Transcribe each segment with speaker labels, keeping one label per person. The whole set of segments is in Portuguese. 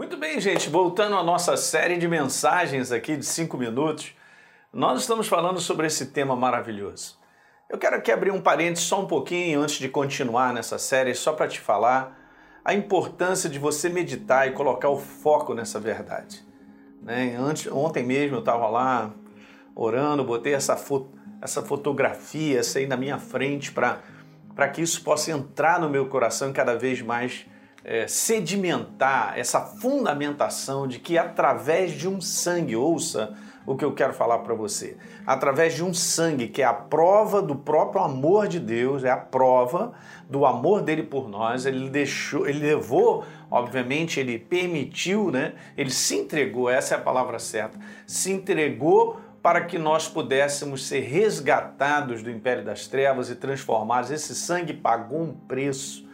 Speaker 1: Muito bem, gente, voltando à nossa série de mensagens aqui de cinco minutos, nós estamos falando sobre esse tema maravilhoso. Eu quero aqui abrir um parênteses só um pouquinho antes de continuar nessa série, só para te falar a importância de você meditar e colocar o foco nessa verdade. Né? Antes, ontem mesmo eu estava lá orando, botei essa, foto, essa fotografia essa aí na minha frente para que isso possa entrar no meu coração cada vez mais é, sedimentar essa fundamentação de que através de um sangue, ouça o que eu quero falar para você, através de um sangue que é a prova do próprio amor de Deus, é a prova do amor dele por nós, ele deixou, ele levou, obviamente, ele permitiu, né? Ele se entregou, essa é a palavra certa, se entregou para que nós pudéssemos ser resgatados do império das trevas e transformados. Esse sangue pagou um preço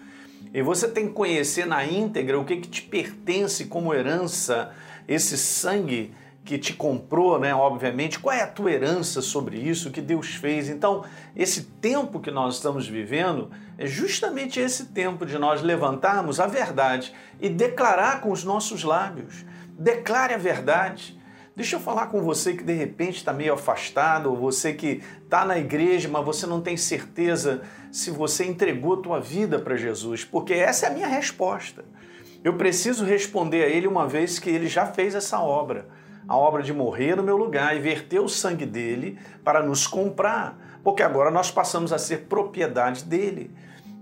Speaker 1: e você tem que conhecer na íntegra o que, que te pertence como herança, esse sangue que te comprou, né? Obviamente, qual é a tua herança sobre isso, que Deus fez. Então, esse tempo que nós estamos vivendo é justamente esse tempo de nós levantarmos a verdade e declarar com os nossos lábios. Declare a verdade. Deixa eu falar com você que de repente está meio afastado, ou você que está na igreja, mas você não tem certeza se você entregou tua vida para Jesus, porque essa é a minha resposta. Eu preciso responder a Ele uma vez que Ele já fez essa obra, a obra de morrer no meu lugar e verter o sangue dele para nos comprar, porque agora nós passamos a ser propriedade dele.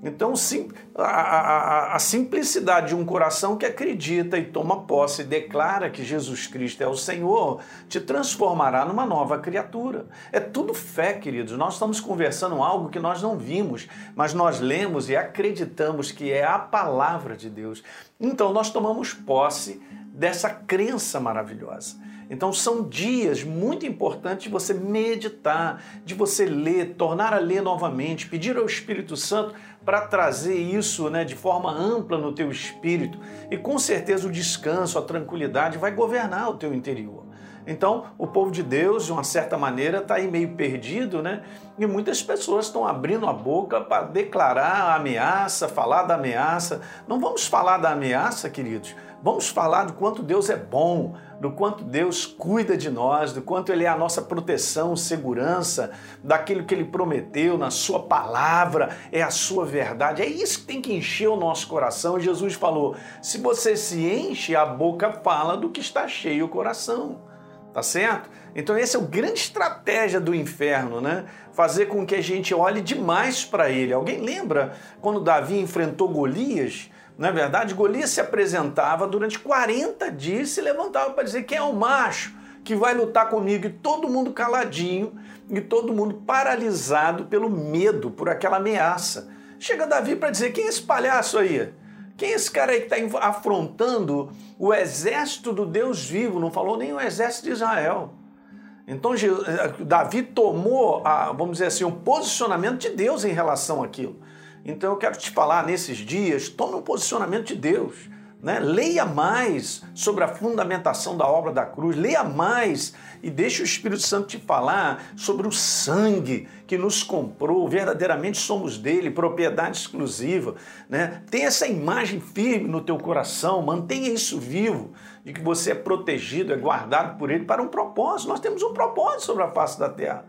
Speaker 1: Então, sim, a, a, a, simplicidade de um coração que acredita e toma posse e declara que Jesus Cristo é o Senhor te transformará numa nova criatura. É tudo fé, queridos. Nós estamos conversando algo que nós não vimos, mas nós lemos e acreditamos que é a palavra de Deus. Então, nós tomamos posse dessa crença maravilhosa. Então são dias muito importantes de você meditar, de você ler, tornar a ler novamente, pedir ao Espírito Santo para trazer isso né, de forma ampla no teu espírito. E com certeza o descanso, a tranquilidade vai governar o teu interior. Então, o povo de Deus, de uma certa maneira, está aí meio perdido, né? E muitas pessoas estão abrindo a boca para declarar a ameaça, falar da ameaça. Não vamos falar da ameaça, queridos. Vamos falar do quanto Deus é bom, do quanto Deus cuida de nós, do quanto Ele é a nossa proteção, segurança, daquilo que Ele prometeu na Sua palavra, é a Sua verdade. É isso que tem que encher o nosso coração. Jesus falou: se você se enche, a boca fala do que está cheio o coração. Tá certo? Então, essa é a grande estratégia do inferno, né? Fazer com que a gente olhe demais para ele. Alguém lembra quando Davi enfrentou Golias? Na é verdade, Golias se apresentava durante 40 dias, se levantava para dizer quem é o macho que vai lutar comigo, e todo mundo caladinho, e todo mundo paralisado pelo medo, por aquela ameaça. Chega Davi para dizer: quem é esse palhaço aí? Quem é esse cara aí que está afrontando o exército do Deus vivo? Não falou nem o exército de Israel. Então Davi tomou, a, vamos dizer assim, um posicionamento de Deus em relação àquilo. Então eu quero te falar nesses dias, tome um posicionamento de Deus. Né? Leia mais sobre a fundamentação da obra da cruz, leia mais e deixe o Espírito Santo te falar sobre o sangue que nos comprou, verdadeiramente somos dele, propriedade exclusiva. Né? Tenha essa imagem firme no teu coração, mantenha isso vivo, de que você é protegido, é guardado por ele para um propósito. Nós temos um propósito sobre a face da terra.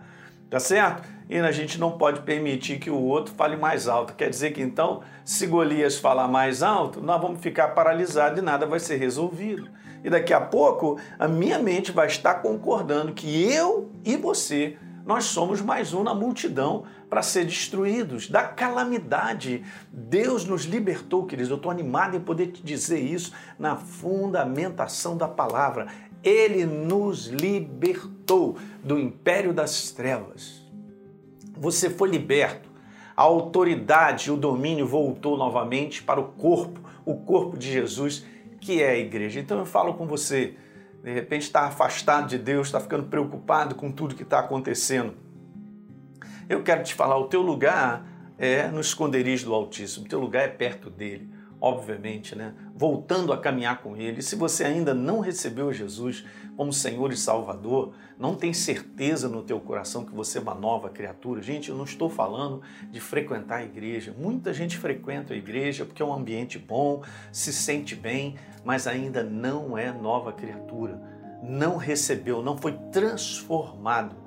Speaker 1: Tá certo? E a gente não pode permitir que o outro fale mais alto. Quer dizer que então, se Golias falar mais alto, nós vamos ficar paralisados e nada vai ser resolvido. E daqui a pouco, a minha mente vai estar concordando que eu e você, nós somos mais um na multidão para ser destruídos da calamidade. Deus nos libertou, queridos. Eu estou animado em poder te dizer isso na fundamentação da palavra. Ele nos libertou do império das trevas. Você foi liberto. A autoridade e o domínio voltou novamente para o corpo, o corpo de Jesus, que é a igreja. Então eu falo com você, de repente está afastado de Deus, está ficando preocupado com tudo que está acontecendo. Eu quero te falar, o teu lugar é no esconderijo do Altíssimo, o teu lugar é perto dele. Obviamente, né? Voltando a caminhar com Ele. Se você ainda não recebeu Jesus como Senhor e Salvador, não tem certeza no teu coração que você é uma nova criatura. Gente, eu não estou falando de frequentar a igreja. Muita gente frequenta a igreja porque é um ambiente bom, se sente bem, mas ainda não é nova criatura. Não recebeu, não foi transformado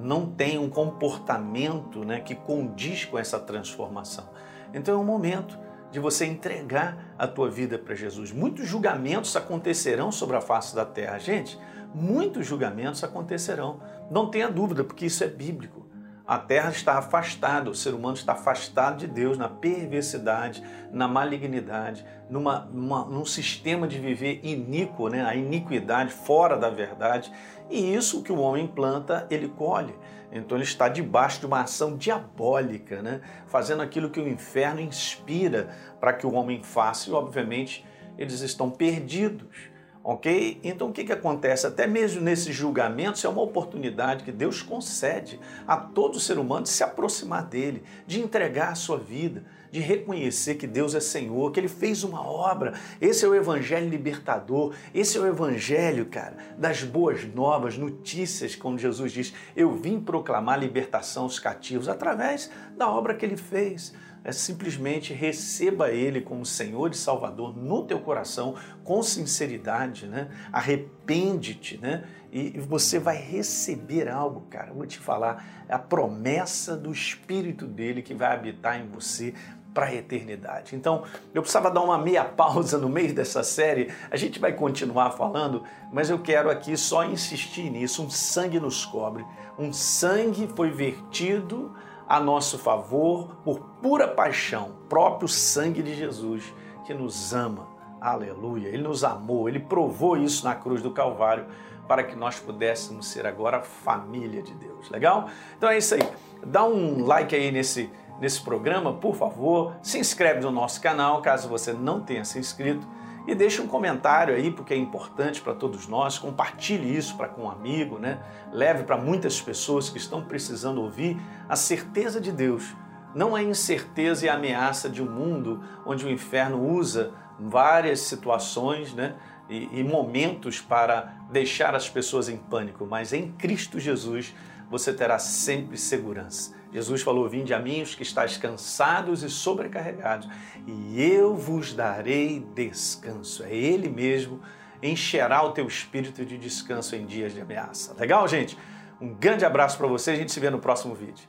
Speaker 1: não tem um comportamento né, que condiz com essa transformação. Então é um momento de você entregar a tua vida para Jesus. Muitos julgamentos acontecerão sobre a face da terra. Gente, muitos julgamentos acontecerão. Não tenha dúvida, porque isso é bíblico. A terra está afastada, o ser humano está afastado de Deus na perversidade, na malignidade, numa, numa, num sistema de viver iníquo, né? a iniquidade fora da verdade. E isso que o homem planta, ele colhe. Então ele está debaixo de uma ação diabólica, né? fazendo aquilo que o inferno inspira para que o homem faça, e obviamente eles estão perdidos. Ok? Então o que, que acontece? Até mesmo nesses julgamentos é uma oportunidade que Deus concede a todo ser humano de se aproximar dele, de entregar a sua vida, de reconhecer que Deus é Senhor, que Ele fez uma obra. Esse é o Evangelho libertador, esse é o Evangelho, cara, das boas novas, notícias, como Jesus diz. Eu vim proclamar libertação aos cativos através da obra que Ele fez é simplesmente receba Ele como Senhor e Salvador no teu coração com sinceridade, né? Arrepende-te, né? E você vai receber algo, cara. vou te falar, é a promessa do Espírito dele que vai habitar em você para a eternidade. Então, eu precisava dar uma meia pausa no meio dessa série. A gente vai continuar falando, mas eu quero aqui só insistir nisso. Um sangue nos cobre. Um sangue foi vertido a nosso favor por pura paixão, próprio sangue de Jesus que nos ama. Aleluia. Ele nos amou, ele provou isso na cruz do Calvário para que nós pudéssemos ser agora família de Deus. Legal? Então é isso aí. Dá um like aí nesse nesse programa, por favor. Se inscreve no nosso canal, caso você não tenha se inscrito e deixe um comentário aí, porque é importante para todos nós. Compartilhe isso para com um amigo, né? Leve para muitas pessoas que estão precisando ouvir a certeza de Deus. Não a incerteza e a ameaça de um mundo onde o inferno usa várias situações, né? E, e momentos para deixar as pessoas em pânico, mas em Cristo Jesus você terá sempre segurança. Jesus falou: Vinde a mim os que estáis cansados e sobrecarregados, e eu vos darei descanso. É Ele mesmo encherá o teu espírito de descanso em dias de ameaça. Legal, gente? Um grande abraço para você, a gente se vê no próximo vídeo.